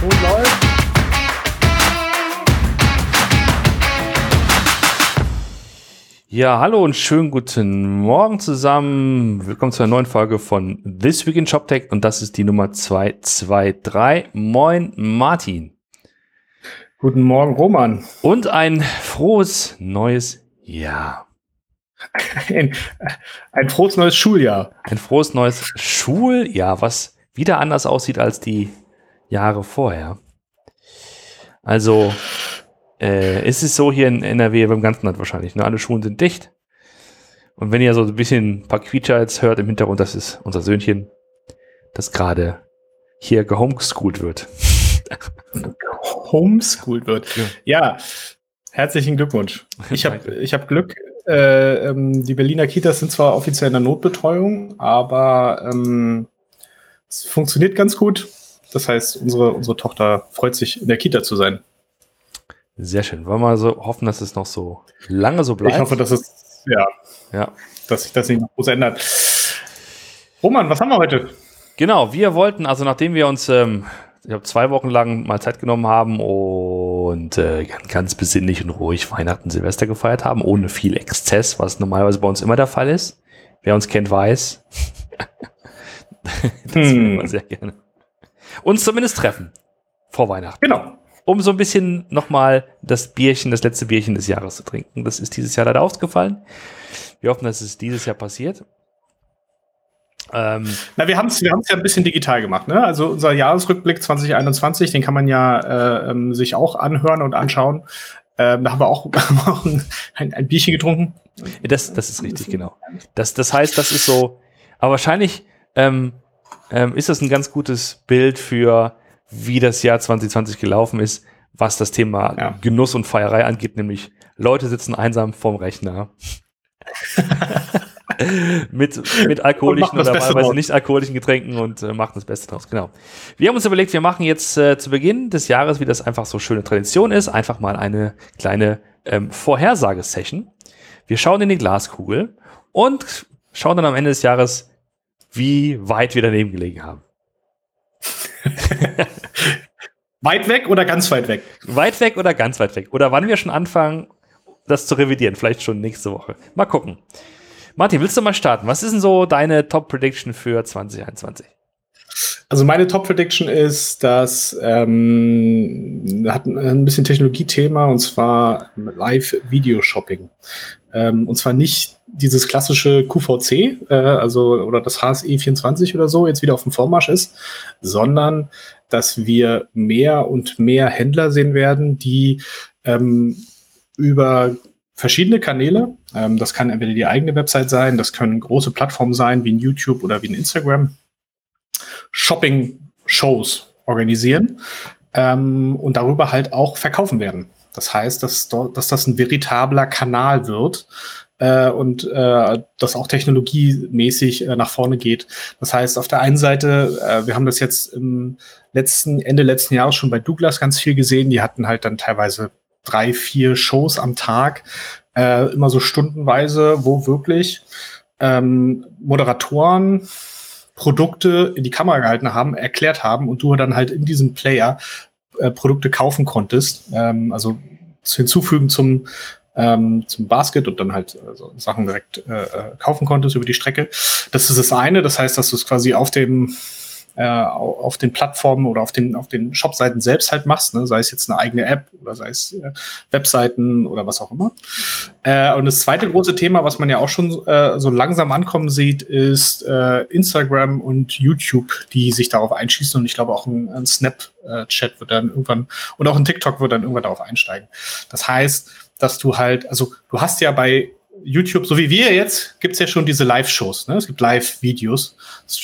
Ton läuft. Ja, hallo und schönen guten Morgen zusammen. Willkommen zu einer neuen Folge von This Week in ShopTech und das ist die Nummer 223. Moin Martin. Guten Morgen Roman. Und ein frohes neues Jahr. Ein, ein frohes neues Schuljahr. Ein frohes neues Schuljahr, was wieder anders aussieht als die Jahre vorher. Also, äh, ist es so hier in NRW beim ganzen Land wahrscheinlich. Ne? Alle Schulen sind dicht. Und wenn ihr so ein bisschen ein paar Quietscher jetzt hört im Hintergrund, das ist unser Söhnchen, das gerade hier gehomeschooled wird. Homeschooled wird. Ja. ja, herzlichen Glückwunsch. Ich habe ich hab Glück. Äh, ähm, die Berliner Kitas sind zwar offiziell in der Notbetreuung, aber ähm, es funktioniert ganz gut. Das heißt, unsere, unsere Tochter freut sich, in der Kita zu sein. Sehr schön. Wollen wir mal so hoffen, dass es noch so lange so bleibt? Ich hoffe, dass es, ja, ja. dass sich das nicht noch groß ändert. Roman, was haben wir heute? Genau, wir wollten, also nachdem wir uns ähm, ich habe zwei Wochen lang mal Zeit genommen haben und äh, ganz besinnlich und ruhig Weihnachten, Silvester gefeiert haben, ohne viel Exzess, was normalerweise bei uns immer der Fall ist. Wer uns kennt, weiß. das hm. wir sehr gerne. Uns zumindest treffen. Vor Weihnachten. Genau. Um so ein bisschen nochmal das Bierchen, das letzte Bierchen des Jahres zu trinken. Das ist dieses Jahr leider ausgefallen. Wir hoffen, dass es dieses Jahr passiert. Ähm, Na, wir haben es wir ja ein bisschen digital gemacht. Ne? Also unser Jahresrückblick 2021, den kann man ja äh, ähm, sich auch anhören und anschauen. Ähm, da haben wir auch, ein, ein, Bierchen getrunken. Das, das ist richtig, genau. Das, das heißt, das ist so, aber wahrscheinlich ähm, ähm, ist das ein ganz gutes Bild für, wie das Jahr 2020 gelaufen ist, was das Thema ja. Genuss und Feierei angeht, nämlich Leute sitzen einsam vorm Rechner. mit, mit alkoholischen oder teilweise nicht alkoholischen Getränken und äh, machen das Beste draus. Genau. Wir haben uns überlegt, wir machen jetzt äh, zu Beginn des Jahres, wie das einfach so schöne Tradition ist, einfach mal eine kleine ähm, Vorhersagesession. Wir schauen in die Glaskugel und schauen dann am Ende des Jahres, wie weit wir daneben gelegen haben. weit weg oder ganz weit weg? Weit weg oder ganz weit weg. Oder wann wir schon anfangen, das zu revidieren. Vielleicht schon nächste Woche. Mal gucken. Martin, willst du mal starten? Was ist denn so deine Top-Prediction für 2021? Also meine Top-Prediction ist, dass ähm, hat ein bisschen Technologiethema und zwar Live-Video-Shopping. Ähm, und zwar nicht dieses klassische QVC, äh, also oder das HSE 24 oder so jetzt wieder auf dem Vormarsch ist, sondern dass wir mehr und mehr Händler sehen werden, die ähm, über verschiedene Kanäle. Ähm, das kann entweder die eigene Website sein, das können große Plattformen sein, wie ein YouTube oder wie ein Instagram. Shopping-Shows organisieren ähm, und darüber halt auch verkaufen werden. Das heißt, dass, dass das ein veritabler Kanal wird äh, und äh, das auch technologiemäßig äh, nach vorne geht. Das heißt, auf der einen Seite, äh, wir haben das jetzt im letzten, Ende letzten Jahres schon bei Douglas ganz viel gesehen, die hatten halt dann teilweise drei, vier Shows am Tag, äh, immer so stundenweise, wo wirklich ähm, Moderatoren Produkte in die Kamera gehalten haben, erklärt haben und du dann halt in diesem Player äh, Produkte kaufen konntest. Ähm, also hinzufügen zum ähm, zum Basket und dann halt also Sachen direkt äh, äh, kaufen konntest über die Strecke. Das ist das eine. Das heißt, dass du es quasi auf dem äh, auf den Plattformen oder auf den, auf den Shopseiten selbst halt machst, ne? sei es jetzt eine eigene App oder sei es äh, Webseiten oder was auch immer. Äh, und das zweite große Thema, was man ja auch schon äh, so langsam ankommen sieht, ist äh, Instagram und YouTube, die sich darauf einschießen und ich glaube auch ein, ein Snapchat wird dann irgendwann und auch ein TikTok wird dann irgendwann darauf einsteigen. Das heißt, dass du halt, also du hast ja bei YouTube, so wie wir jetzt, gibt's ja schon diese Live-Shows. Ne? Es gibt Live-Videos,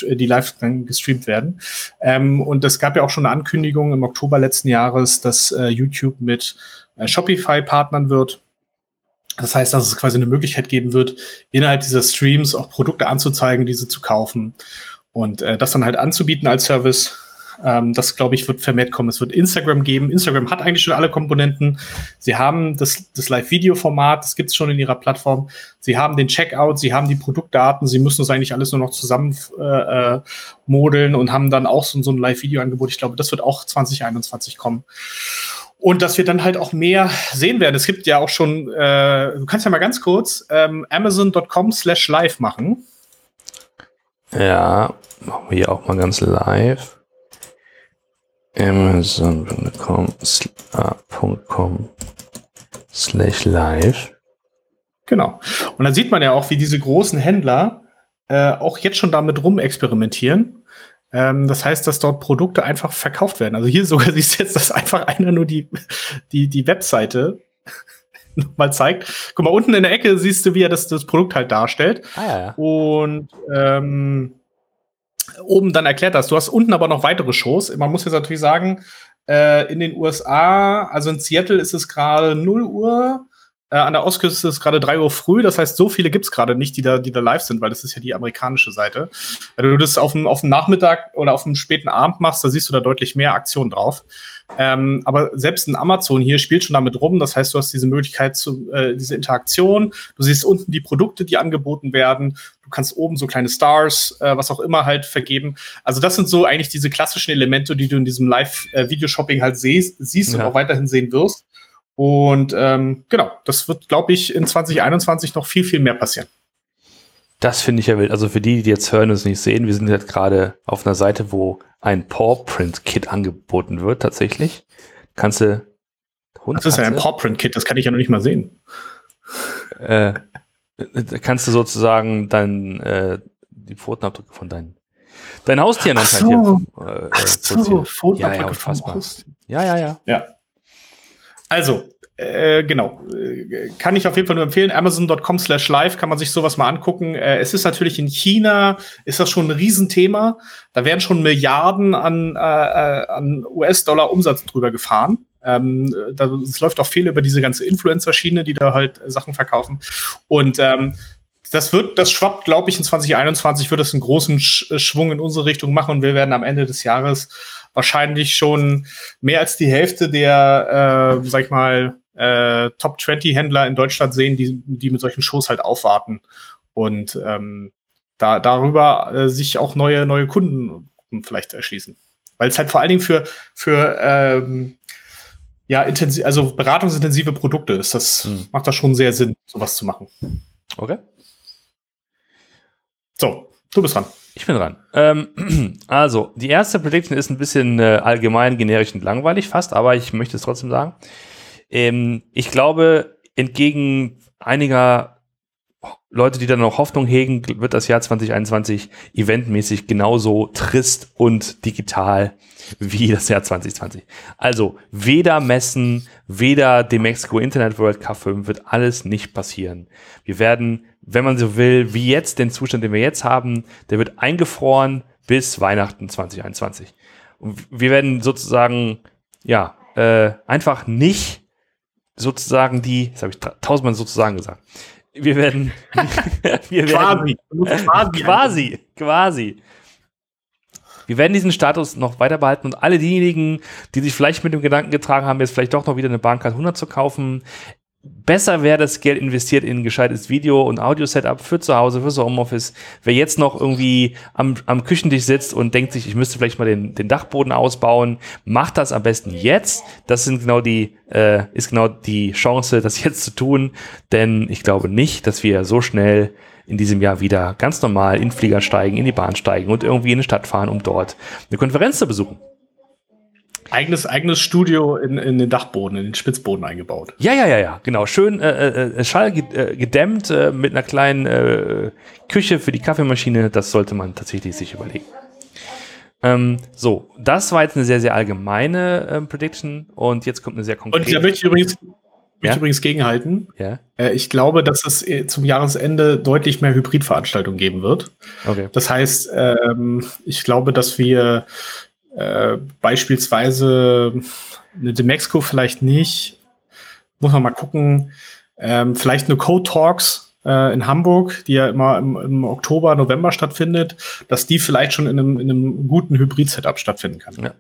die live dann gestreamt werden. Ähm, und es gab ja auch schon eine Ankündigung im Oktober letzten Jahres, dass äh, YouTube mit äh, Shopify partnern wird. Das heißt, dass es quasi eine Möglichkeit geben wird, innerhalb dieser Streams auch Produkte anzuzeigen, diese zu kaufen und äh, das dann halt anzubieten als Service Ähm, das, glaube ich, wird vermehrt kommen. Es wird Instagram geben. Instagram hat eigentlich schon alle Komponenten. Sie haben das, das Live-Video-Format, das gibt es schon in ihrer Plattform. Sie haben den Checkout, sie haben die Produktdaten, sie müssen das eigentlich alles nur noch zusammen äh, äh, modeln und haben dann auch so, so ein Live-Video-Angebot. Ich glaube, das wird auch 2021 kommen. Und dass wir dann halt auch mehr sehen werden. Es gibt ja auch schon, äh, du kannst ja mal ganz kurz ähm, amazon.com slash live machen. Ja, machen wir hier auch mal ganz live. Amazon.com slash live. Genau. Und dann sieht man ja auch, wie diese großen Händler äh, auch jetzt schon damit rumexperimentieren. Ähm, das heißt, dass dort Produkte einfach verkauft werden. Also hier sogar siehst du jetzt, dass einfach einer nur die, die, die Webseite mal zeigt. Guck mal, unten in der Ecke siehst du, wie er das, das Produkt halt darstellt. Ah, ja, ja. Und ähm, oben dann erklärt das. Du hast unten aber noch weitere Shows. Man muss jetzt natürlich sagen, äh, in den USA, also in Seattle ist es gerade 0 Uhr. Äh, an der Ostküste ist es gerade 3 Uhr früh, das heißt, so viele gibt es gerade nicht, die da, die da live sind, weil das ist ja die amerikanische Seite. Wenn du das auf dem, auf dem Nachmittag oder auf dem späten Abend machst, da siehst du da deutlich mehr Aktion drauf. Ähm, aber selbst in Amazon hier spielt schon damit rum. Das heißt, du hast diese Möglichkeit zu, äh, diese Interaktion. Du siehst unten die Produkte, die angeboten werden. Du kannst oben so kleine Stars, äh, was auch immer halt vergeben. Also das sind so eigentlich diese klassischen Elemente, die du in diesem Live-Video-Shopping äh, halt siehst, siehst ja. und auch weiterhin sehen wirst. Und ähm, genau, das wird, glaube ich, in 2021 noch viel, viel mehr passieren. Das finde ich ja wild. Also für die, die jetzt hören und es nicht sehen, wir sind jetzt gerade auf einer Seite, wo ein Paw Print Kit angeboten wird, tatsächlich. Kannst du. Hund, das ist ja ein Paw Print Kit, das kann ich ja noch nicht mal sehen. Äh, kannst du sozusagen dann äh, die Pfotenabdrücke von deinen dein Haustieren Ach so. Hier, äh, Ach so, Pfotenabdrücke ja, ja, unfassbar. Ja, ja, ja. Ja. Also, äh, genau. Äh, kann ich auf jeden Fall nur empfehlen. Amazon.com slash live kann man sich sowas mal angucken. Äh, es ist natürlich in China, ist das schon ein Riesenthema. Da werden schon Milliarden an, äh, äh an US-Dollar Umsatz drüber gefahren. Ähm, da, es läuft auch viel über diese ganze Influencer-Schiene, die da halt Sachen verkaufen. Und ähm, das wird, das schwappt, glaube ich, in 2021 wird es einen großen Schwung in unsere Richtung machen und wir werden am Ende des Jahres wahrscheinlich schon mehr als die Hälfte der, äh, sag ich mal, äh, Top 20 Händler in Deutschland sehen, die, die mit solchen Shows halt aufwarten und ähm, da darüber äh, sich auch neue neue Kunden vielleicht erschließen, weil es halt vor allen Dingen für für ähm, ja intensiv, also beratungsintensive Produkte ist das hm. macht das schon sehr Sinn, sowas zu machen. Okay. So, du bist dran. Ich bin dran. Ähm, also, die erste Prediction ist ein bisschen äh, allgemein, generisch und langweilig fast, aber ich möchte es trotzdem sagen. Ähm, ich glaube, entgegen einiger Leute, die da noch Hoffnung hegen, wird das Jahr 2021 eventmäßig genauso trist und digital wie das Jahr 2020. Also weder Messen, weder dem Mexico Internet World Cup 5 wird alles nicht passieren. Wir werden wenn man so will, wie jetzt den Zustand, den wir jetzt haben, der wird eingefroren bis Weihnachten 2021. Und wir werden sozusagen, ja, äh, einfach nicht sozusagen die, das habe ich tausendmal sozusagen gesagt. Wir werden, wir werden quasi, quasi, quasi. Wir werden diesen Status noch weiter behalten und alle diejenigen, die sich vielleicht mit dem Gedanken getragen haben, jetzt vielleicht doch noch wieder eine Bahncard 100 zu kaufen, besser wäre das Geld investiert in ein gescheites Video- und Audio-Setup für zu Hause, für so Homeoffice. Wer jetzt noch irgendwie am, am Küchentisch sitzt und denkt sich, ich müsste vielleicht mal den, den Dachboden ausbauen, macht das am besten jetzt. Das sind genau die, äh, ist genau die Chance, das jetzt zu tun. Denn ich glaube nicht, dass wir so schnell in diesem Jahr wieder ganz normal in Flieger steigen, in die Bahn steigen und irgendwie in eine Stadt fahren, um dort eine Konferenz zu besuchen. Eigenes, eigenes Studio in, in den Dachboden, in den Spitzboden eingebaut. Ja, ja, ja, ja, genau. Schön äh, äh, äh schallgedämmt äh, mit einer kleinen äh, Küche für die Kaffeemaschine. Das sollte man tatsächlich sich überlegen. Ähm, so, das war jetzt eine sehr, sehr allgemeine ähm, Prediction und jetzt kommt eine sehr konkrete. Und da möchte ich übrigens, ja? ich übrigens gegenhalten. Ja? Äh, ich glaube, dass es äh, zum Jahresende deutlich mehr Hybridveranstaltungen geben wird. Okay. Das heißt, ähm, ich glaube, dass wir äh, beispielsweise eine Demexco vielleicht nicht. Muss man mal gucken. Ähm, vielleicht eine Code Talks äh, in Hamburg, die ja immer im, im, Oktober, November stattfindet, dass die vielleicht schon in einem, in einem guten Hybrid-Setup stattfinden kann. Ja.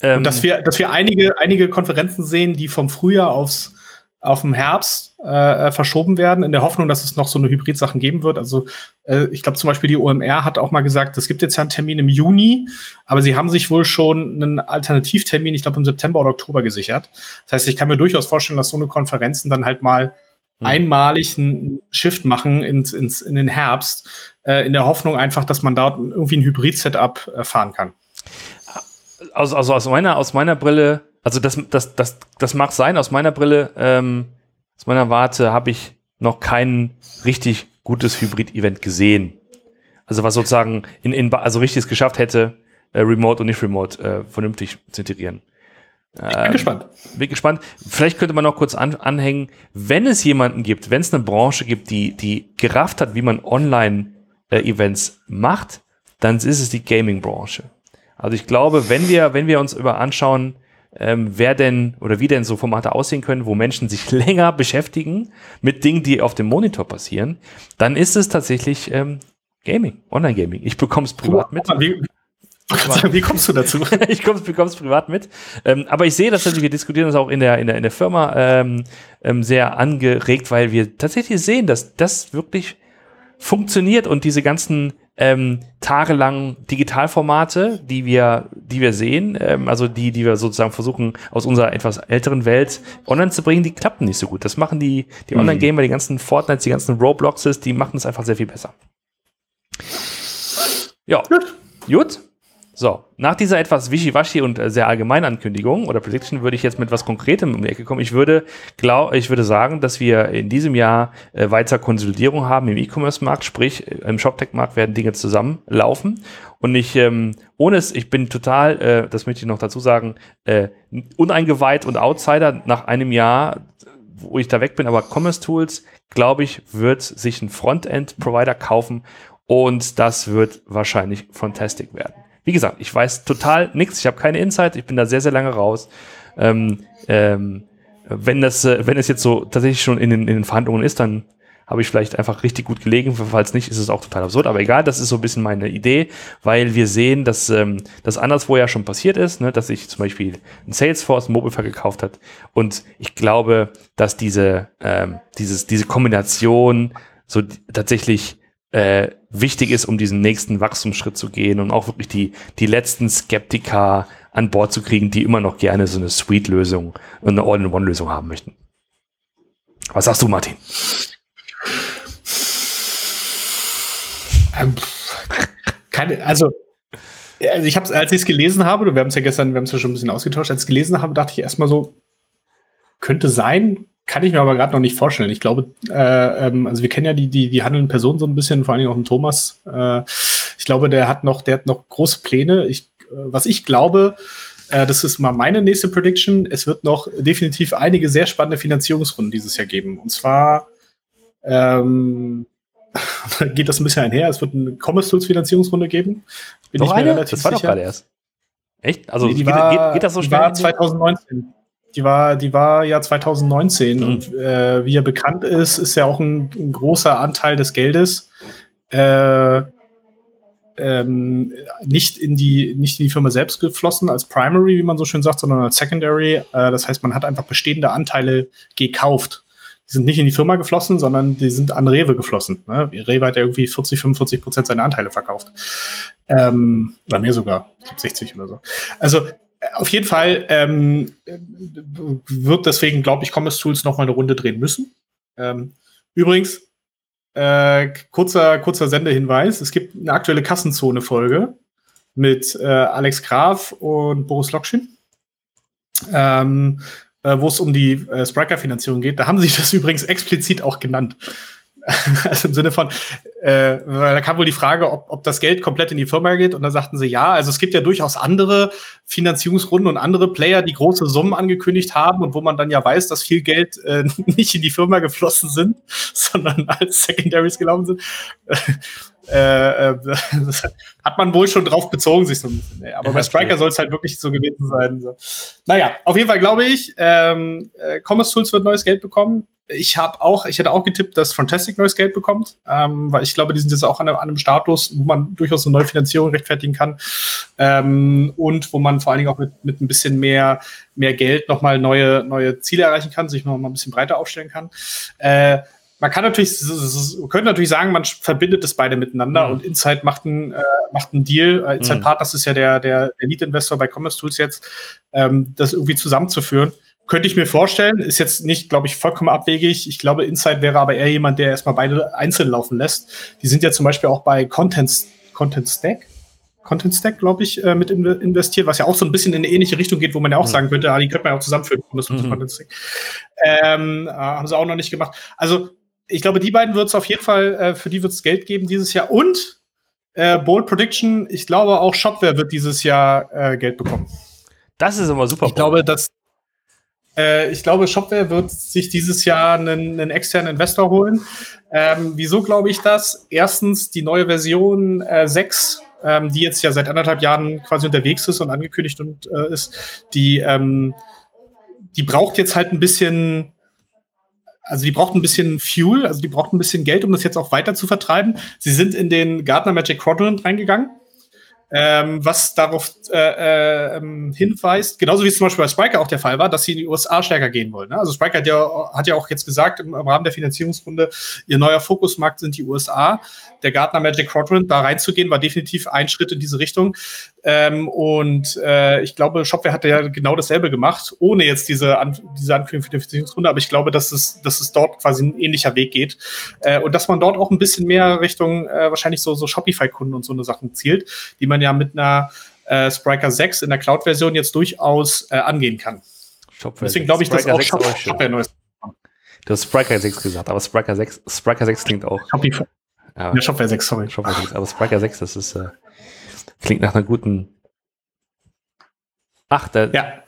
Ähm, Und dass wir, dass wir einige, einige Konferenzen sehen, die vom Frühjahr aufs auf den Herbst äh, verschoben werden, in der Hoffnung, dass es noch so eine Hybrid-Sachen geben wird. Also äh, ich glaube zum Beispiel die OMR hat auch mal gesagt, es gibt jetzt ja einen Termin im Juni, aber sie haben sich wohl schon einen Alternativtermin, ich glaube im September oder Oktober gesichert. Das heißt, ich kann mir durchaus vorstellen, dass so eine Konferenzen dann halt mal hm. einmalig einen Shift machen ins, ins, in den Herbst, äh, in der Hoffnung einfach, dass man dort irgendwie ein Hybrid-Setup äh, fahren kann. Also, also aus meiner, aus meiner Brille also das, das, das, das mag sein, aus meiner Brille, ähm, aus meiner Warte habe ich noch kein richtig gutes Hybrid-Event gesehen. Also was sozusagen in, in also richtig es geschafft hätte, äh, Remote und nicht Remote äh, vernünftig zu integrieren. Ich bin ähm, gespannt. Bin gespannt. Vielleicht könnte man noch kurz an, anhängen, wenn es jemanden gibt, wenn es eine Branche gibt, die, die gerafft hat, wie man Online-Events äh, macht, dann ist es die Gaming-Branche. Also ich glaube, wenn wir, wenn wir uns über anschauen, ähm, wer denn oder wie denn so Formate aussehen können, wo Menschen sich länger beschäftigen mit Dingen, die auf dem Monitor passieren, dann ist es tatsächlich ähm, Gaming, Online-Gaming. Ich bekomme es privat mit. Wie, wie kommst du dazu? ich bekomme es privat mit. Ähm, aber ich sehe das natürlich, wir diskutieren das auch in der, in der, in der Firma ähm, ähm, sehr angeregt, weil wir tatsächlich sehen, dass das wirklich funktioniert und diese ganzen ähm, tagelang Digitalformate, die wir, die wir sehen, ähm, also die, die wir sozusagen versuchen aus unserer etwas älteren Welt online zu bringen, die klappen nicht so gut. Das machen die, die mhm. Online-Gamer, die ganzen Fortnites, die ganzen Robloxes, die machen es einfach sehr viel besser. Ja, gut. gut. So, nach dieser etwas wischiwaschi und äh, sehr allgemeinen Ankündigung oder Prediction würde ich jetzt mit was Konkretem um die Ecke kommen. Ich würde, glaub, ich würde sagen, dass wir in diesem Jahr äh, weiter Konsolidierung haben im E-Commerce-Markt, sprich äh, im ShopTech-Markt werden Dinge zusammenlaufen. Und ich, ähm, ohne es, ich bin total, äh, das möchte ich noch dazu sagen, äh, uneingeweiht und Outsider nach einem Jahr, wo ich da weg bin, aber Commerce Tools, glaube ich, wird sich ein Frontend-Provider kaufen und das wird wahrscheinlich Fantastic werden. Wie gesagt, ich weiß total nichts, ich habe keine Insight, ich bin da sehr, sehr lange raus. Ähm, ähm, wenn das, äh, wenn es jetzt so tatsächlich schon in den, in den Verhandlungen ist, dann habe ich vielleicht einfach richtig gut gelegen. Falls nicht, ist es auch total absurd. Aber egal, das ist so ein bisschen meine Idee, weil wir sehen, dass ähm, das anderswo ja schon passiert ist, ne, dass sich zum Beispiel ein Salesforce ein Mobilfire gekauft hat. Und ich glaube, dass diese, ähm, dieses, diese Kombination so tatsächlich äh, wichtig ist, um diesen nächsten Wachstumsschritt zu gehen und auch wirklich die, die letzten Skeptiker an Bord zu kriegen, die immer noch gerne so eine Suite-Lösung und eine All-in-One-Lösung haben möchten. Was sagst du, Martin? Ähm, keine, also, also ich habe als ich es gelesen habe, wir haben es ja gestern, wir haben es ja schon ein bisschen ausgetauscht, als ich es gelesen habe, dachte ich erstmal so, könnte sein, kann ich mir aber gerade noch nicht vorstellen. Ich glaube, äh, ähm, also wir kennen ja die, die, die handelnden Personen so ein bisschen, vor allen Dingen auch den Thomas. Äh, ich glaube, der hat noch, der hat noch große Pläne. Ich, äh, was ich glaube, äh, das ist mal meine nächste Prediction. Es wird noch definitiv einige sehr spannende Finanzierungsrunden dieses Jahr geben. Und zwar ähm, geht das ein bisschen einher. Es wird eine Commerce Tools Finanzierungsrunde geben. Bin noch ich mir eine? relativ das war sicher. doch gerade erst. Echt? Also nee, geht, war, geht, geht, das so schnell? War 2019. Die war, die war ja 2019 mhm. und äh, wie ja bekannt ist, ist ja auch ein, ein großer Anteil des Geldes äh, ähm, nicht, in die, nicht in die Firma selbst geflossen als Primary, wie man so schön sagt, sondern als Secondary. Äh, das heißt, man hat einfach bestehende Anteile gekauft. Die sind nicht in die Firma geflossen, sondern die sind an Rewe geflossen. Ne? Rewe hat ja irgendwie 40, 45 Prozent seiner Anteile verkauft. Ähm, oder mehr sogar, 60 oder so. Also auf jeden Fall ähm, wird deswegen, glaube ich, Commerce Tools noch mal eine Runde drehen müssen. Ähm, übrigens, äh, kurzer, kurzer Sendehinweis: Es gibt eine aktuelle Kassenzone-Folge mit äh, Alex Graf und Boris Lokschin, ähm, äh, wo es um die äh, Spriker-Finanzierung geht. Da haben sie das übrigens explizit auch genannt. also im Sinne von, äh, da kam wohl die Frage, ob, ob das Geld komplett in die Firma geht. Und da sagten sie ja. Also es gibt ja durchaus andere Finanzierungsrunden und andere Player, die große Summen angekündigt haben und wo man dann ja weiß, dass viel Geld äh, nicht in die Firma geflossen sind, sondern als Secondaries gelaufen sind. Äh, äh, hat man wohl schon drauf bezogen, sich so ein bisschen. Nee, aber ja, bei Striker soll es halt wirklich so gewesen sein. So. Naja, auf jeden Fall glaube ich, ähm, äh, Commerce Tools wird neues Geld bekommen. ich habe auch, ich hätte auch getippt, dass Fantastic neues Geld bekommt, ähm, weil ich glaube, die sind jetzt auch an einem, an einem Status, wo man durchaus eine neue Finanzierung rechtfertigen kann ähm, und wo man vor allen Dingen auch mit, mit ein bisschen mehr, mehr Geld nochmal neue, neue Ziele erreichen kann, sich noch mal ein bisschen breiter aufstellen kann. Äh, man kann natürlich, man könnte natürlich sagen, man verbindet das beide miteinander mhm. und Insight macht einen, äh, macht einen Deal. Äh, Insight mhm. Partners ist ja der, der, Lead-Investor bei Commerce Tools jetzt, ähm, das irgendwie zusammenzuführen. Könnte ich mir vorstellen, ist jetzt nicht, glaube ich, vollkommen abwegig. Ich glaube, Insight wäre aber eher jemand, der erstmal beide einzeln laufen lässt. Die sind ja zum Beispiel auch bei Content, Content Stack. Content Stack, glaube ich, äh, mit investiert, was ja auch so ein bisschen in eine ähnliche Richtung geht, wo man ja auch mhm. sagen könnte, ah, die könnte man ja auch zusammenführen. Mhm. Content Stack. Ähm, äh, haben sie auch noch nicht gemacht. Also, ich glaube, die beiden wird es auf jeden Fall, äh, für die wird es Geld geben dieses Jahr. Und äh, Bold Prediction, ich glaube, auch Shopware wird dieses Jahr äh, Geld bekommen. Das ist immer super. Ich glaube, dass äh, ich glaube, Shopware wird sich dieses Jahr einen, einen externen Investor holen. Ähm, wieso glaube ich das? Erstens, die neue Version äh, 6, ähm, die jetzt ja seit anderthalb Jahren quasi unterwegs ist und angekündigt und äh, ist, die, ähm, die braucht jetzt halt ein bisschen also die braucht ein bisschen Fuel, also die braucht ein bisschen Geld, um das jetzt auch weiter zu vertreiben. Sie sind in den Gartner Magic Quadrant reingegangen ähm, was darauf äh, äh, hinweist, genauso wie es zum Beispiel bei Spriker auch der Fall war, dass sie in die USA stärker gehen wollen. Ne? Also Spriker hat ja, hat ja auch jetzt gesagt im, Rahmen der Finanzierungsrunde, ihr neuer Fokusmarkt sind die USA. Der Gartner Magic Quadrant, da reinzugehen, war definitiv ein Schritt in diese Richtung. Ähm, und äh, ich glaube, Shopware hat ja genau dasselbe gemacht, ohne jetzt diese, An diese Ankündigung für die Finanzierungsrunde. Aber ich glaube, dass es, dass es dort quasi ein ähnlicher Weg geht. Äh, und dass man dort auch ein bisschen mehr Richtung äh, wahrscheinlich so, so Shopify-Kunden und so eine Sachen zielt, die man ja mit einer äh, Spriker 6 in der Cloud-Version jetzt durchaus äh, angehen kann. Shopware Deswegen glaube ich, dass auch Shop, Shopware neues. Du hast Spriker 6 gesagt, aber Spriker 6, Spriker 6 klingt auch. Shopify. Ja, ja Shopware 6, sorry. Shopware 6, aber Spriker 6, das ist, äh, klingt nach einer guten. Ach, der, ja.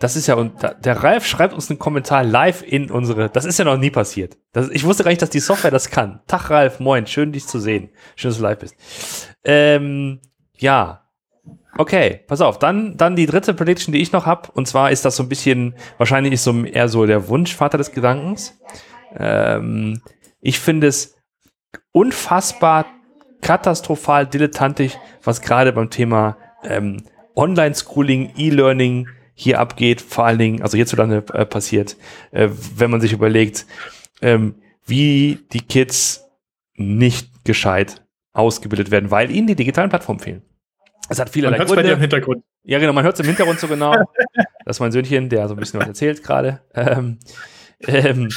Das ist ja, und der Ralf schreibt uns einen Kommentar live in unsere, das ist ja noch nie passiert. Das, ich wusste gar nicht, dass die Software das kann. Tag Ralf, moin, schön dich zu sehen. Schön, dass du live bist. Ähm, ja. Okay, pass auf. Dann, dann die dritte Prediction, die ich noch habe. Und zwar ist das so ein bisschen, wahrscheinlich ist so eher so der Wunschvater des Gedankens. Ähm, ich finde es unfassbar katastrophal dilettantisch, was gerade beim Thema ähm, Online-Schooling, E-Learning hier abgeht, vor allen Dingen, also hierzulande äh, passiert, äh, wenn man sich überlegt, ähm, wie die Kids nicht gescheit ausgebildet werden, weil ihnen die digitalen Plattformen fehlen. Es hat viele Gründe. Bei dir im Hintergrund. Ja, genau, man hört es im Hintergrund so genau. das ist mein Söhnchen, der so ein bisschen was erzählt gerade. Ähm, ähm,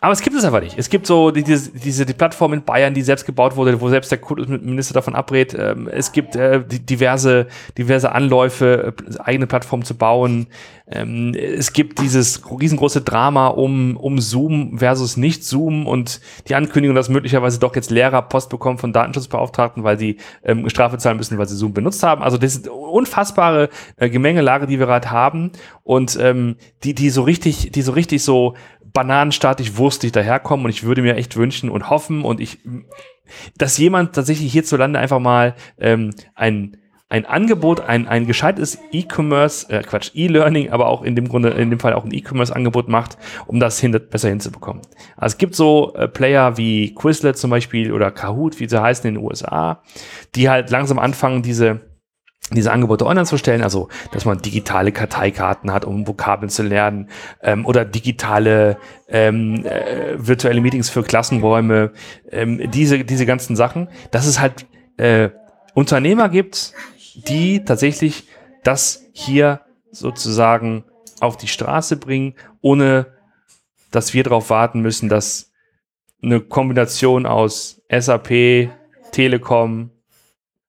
aber es gibt es einfach nicht. Es gibt so die, diese, diese die Plattform in Bayern, die selbst gebaut wurde, wo selbst der Kultusminister davon abrät. Ähm, es gibt äh, die, diverse, diverse Anläufe, äh, eigene Plattformen zu bauen. Ähm, es gibt dieses riesengroße Drama um, um Zoom versus nicht Zoom und die Ankündigung, dass möglicherweise doch jetzt Lehrer Post bekommen von Datenschutzbeauftragten, weil sie ähm, Strafe zahlen müssen, weil sie Zoom benutzt haben. Also das ist unfassbare äh, Gemengelage, die wir gerade haben und ähm, die, die so richtig, die so richtig so bananenstaatlich wurstig daherkommen und ich würde mir echt wünschen und hoffen und ich, dass jemand tatsächlich hierzulande einfach mal ähm, ein ein Angebot, ein, ein gescheites E-Commerce, äh, Quatsch, E-Learning, aber auch in dem Grunde, in dem Fall auch ein E-Commerce-Angebot macht, um das hin, besser hinzubekommen. Also es gibt so äh, Player wie Quizlet zum Beispiel oder Kahoot, wie sie heißen in den USA, die halt langsam anfangen, diese diese Angebote online zu stellen, also dass man digitale Karteikarten hat, um Vokabeln zu lernen, ähm, oder digitale ähm, äh, virtuelle Meetings für Klassenräume, ähm, diese, diese ganzen Sachen, dass es halt äh, Unternehmer gibt, die tatsächlich das hier sozusagen auf die Straße bringen, ohne dass wir darauf warten müssen, dass eine Kombination aus SAP, Telekom,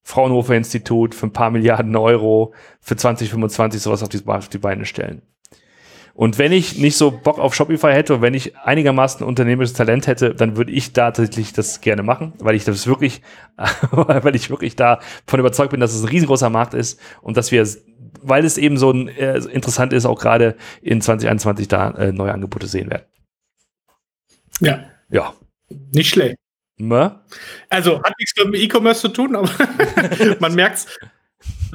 Fraunhofer Institut für ein paar Milliarden Euro für 2025 sowas auf die, auf die Beine stellen. Und wenn ich nicht so Bock auf Shopify hätte und wenn ich einigermaßen unternehmerisches Talent hätte, dann würde ich da tatsächlich das gerne machen, weil ich das wirklich, weil ich wirklich davon überzeugt bin, dass es ein riesengroßer Markt ist und dass wir, weil es eben so ein, äh, interessant ist, auch gerade in 2021 da äh, neue Angebote sehen werden. Ja. Ja. Nicht schlecht. Ne? Also hat nichts mit E-Commerce zu tun, aber man merkt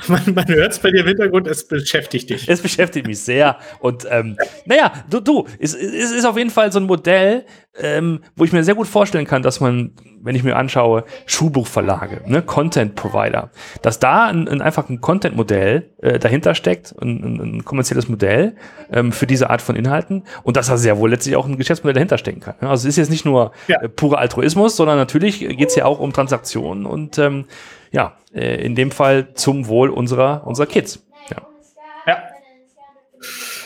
Man, man hört es bei dir im Hintergrund, es beschäftigt dich. Es beschäftigt mich sehr. Und ähm, naja, du, du, es, es ist auf jeden Fall so ein Modell, ähm, wo ich mir sehr gut vorstellen kann, dass man, wenn ich mir anschaue, Schulbuchverlage, ne, Content Provider, dass da ein, ein einfach ein Content-Modell äh, dahinter steckt, ein, ein, ein kommerzielles Modell ähm, für diese Art von Inhalten und dass da sehr wohl letztlich auch ein Geschäftsmodell dahinter stecken kann. Ne? Also es ist jetzt nicht nur ja. äh, purer Altruismus, sondern natürlich geht es ja auch um Transaktionen und ähm, ja, äh, in dem Fall zum Wohl unserer, unserer Kids. Ja. ja.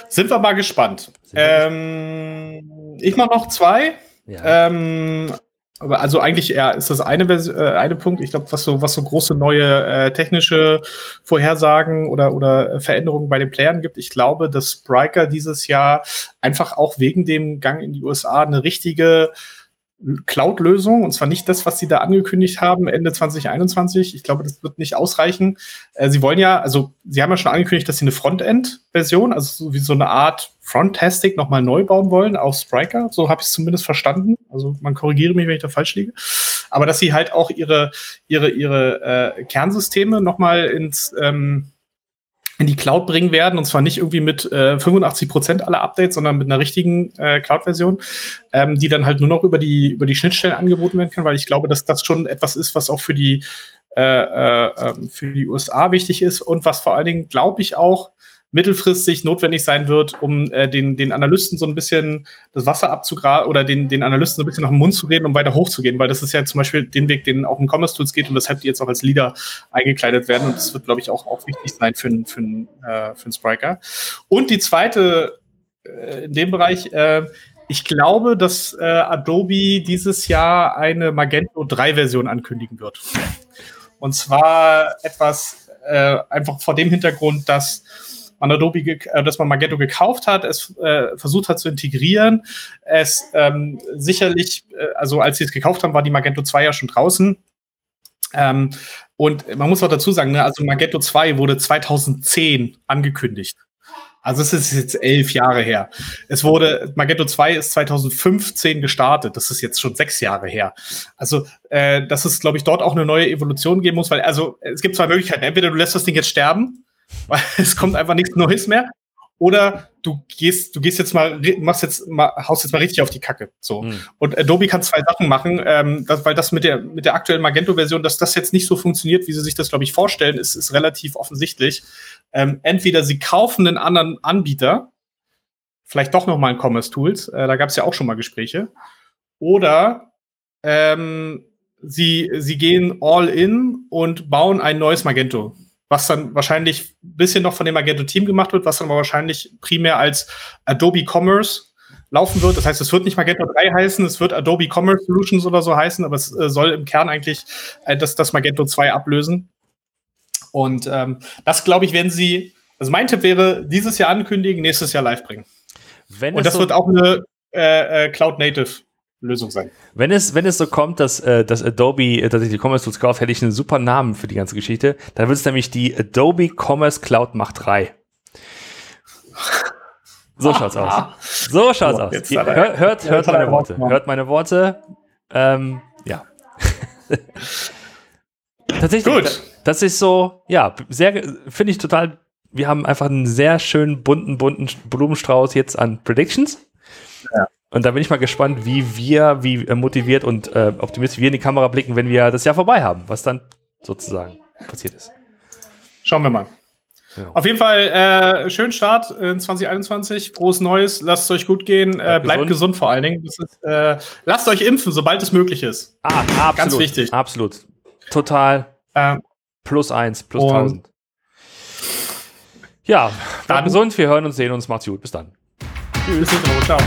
Sind wir mal gespannt. Ähm, ich mache noch zwei. Ja. Ähm, aber also eigentlich ja, ist das eine, äh, eine Punkt, ich glaube, was so, was so große neue äh, technische Vorhersagen oder, oder Veränderungen bei den Playern gibt. Ich glaube, dass Spriker dieses Jahr einfach auch wegen dem Gang in die USA eine richtige Cloud-Lösung, und zwar nicht das, was sie da angekündigt haben, Ende 2021. Ich glaube, das wird nicht ausreichen. Äh, sie wollen ja, also sie haben ja schon angekündigt, dass sie eine Frontend-Version, also so wie so eine Art Frontastic nochmal neu bauen wollen auf Spriker. So habe ich es zumindest verstanden. Also man korrigiere mich, wenn ich da falsch liege. Aber dass sie halt auch ihre, ihre, ihre äh, Kernsysteme nochmal ins ähm, in die Cloud bringen werden. Und zwar nicht irgendwie mit äh, 85 Prozent aller Updates, sondern mit einer richtigen äh, Cloud-Version, ähm, die dann halt nur noch über die, über die Schnittstellen angeboten werden kann, weil ich glaube, dass das schon etwas ist, was auch für die, äh, äh, ähm, für die USA wichtig ist und was vor allen Dingen, glaube ich, auch mittelfristig notwendig sein wird, um äh, den, den Analysten so ein bisschen das Wasser abzugraben oder den, den Analysten so ein bisschen nach dem Mund zu reden, um weiter hochzugehen, weil das ist ja zum Beispiel den Weg, den auch in Commerce Tools geht und deshalb die jetzt auch als Leader eingekleidet werden und das wird, glaube ich, auch, auch wichtig sein für, für, äh, für einen Spriker. Und die zweite äh, in dem Bereich, äh, ich glaube, dass äh, Adobe dieses Jahr eine Magento 3 Version ankündigen wird. Und zwar etwas äh, einfach vor dem Hintergrund, dass man Adobe, äh, dass man Magento gekauft hat, es äh, versucht hat zu integrieren. Es ähm, sicherlich, äh, also als sie es gekauft haben, war die Magento 2 ja schon draußen. Ähm, und man muss auch dazu sagen, ne, also Magento 2 wurde 2010 angekündigt. Also es ist jetzt elf Jahre her. Es wurde, Magento 2 ist 2015 gestartet. Das ist jetzt schon sechs Jahre her. Also, äh, dass es, glaube ich, dort auch eine neue Evolution geben muss, weil, also es gibt zwei Möglichkeiten. Entweder du lässt das Ding jetzt sterben weil es kommt einfach nichts Neues mehr. Oder du gehst, du gehst jetzt mal, machst jetzt mal, haust jetzt mal richtig auf die Kacke. So. Mhm. Und Adobe kann zwei Sachen machen, ähm, das, weil das mit der, mit der aktuellen Magento-Version, dass das jetzt nicht so funktioniert, wie sie sich das, glaube ich, vorstellen, ist, ist relativ offensichtlich. Ähm, entweder sie kaufen einen anderen Anbieter, vielleicht doch noch mal ein Commerce Tools, äh, da gab es ja auch schon mal Gespräche, oder ähm, sie, sie gehen all in und bauen ein neues Magento was dann wahrscheinlich ein bisschen noch von dem Magento-Team gemacht wird, was dann aber wahrscheinlich primär als Adobe Commerce laufen wird. Das heißt, es wird nicht Magento 3 heißen, es wird Adobe Commerce Solutions oder so heißen, aber es äh, soll im Kern eigentlich äh, das, das Magento 2 ablösen. Und ähm, das, glaube ich, werden sie, also mein Tipp wäre, dieses Jahr ankündigen, nächstes Jahr live bringen. Wenn Und das so wird auch eine äh, äh Cloud Native Lösung sein. Wenn es, wenn es so kommt, dass, äh, dass Adobe äh, tatsächlich Commerce Tools kauft, hätte ich einen super Namen für die ganze Geschichte. Dann wird es nämlich die Adobe Commerce Cloud Macht 3. So schaut's aus. So schaut's aus. Ihr, hört, hört, hört meine Worte. Hört meine Worte. Ähm, ja. Tatsächlich. Gut. Das ist so, ja, sehr, finde ich total. Wir haben einfach einen sehr schönen bunten, bunten Blumenstrauß jetzt an Predictions. Ja. Und da bin ich mal gespannt, wie wir, wie motiviert und äh, optimistisch wir in die Kamera blicken, wenn wir das Jahr vorbei haben, was dann sozusagen passiert ist. Schauen wir mal. Ja. Auf jeden Fall äh, schönen Start in 2021. Frohes Neues. Lasst es euch gut gehen. Bleibt, äh, bleibt gesund. gesund. vor allen Dingen. Ist, äh, lasst euch impfen, sobald es möglich ist. Ah, absolut. Ganz wichtig. Absolut. Total. Ähm, plus eins, plus tausend. Ja, bleibt gesund. Wir hören uns, sehen uns. Macht's gut. Bis dann. Tschüss. Ciao.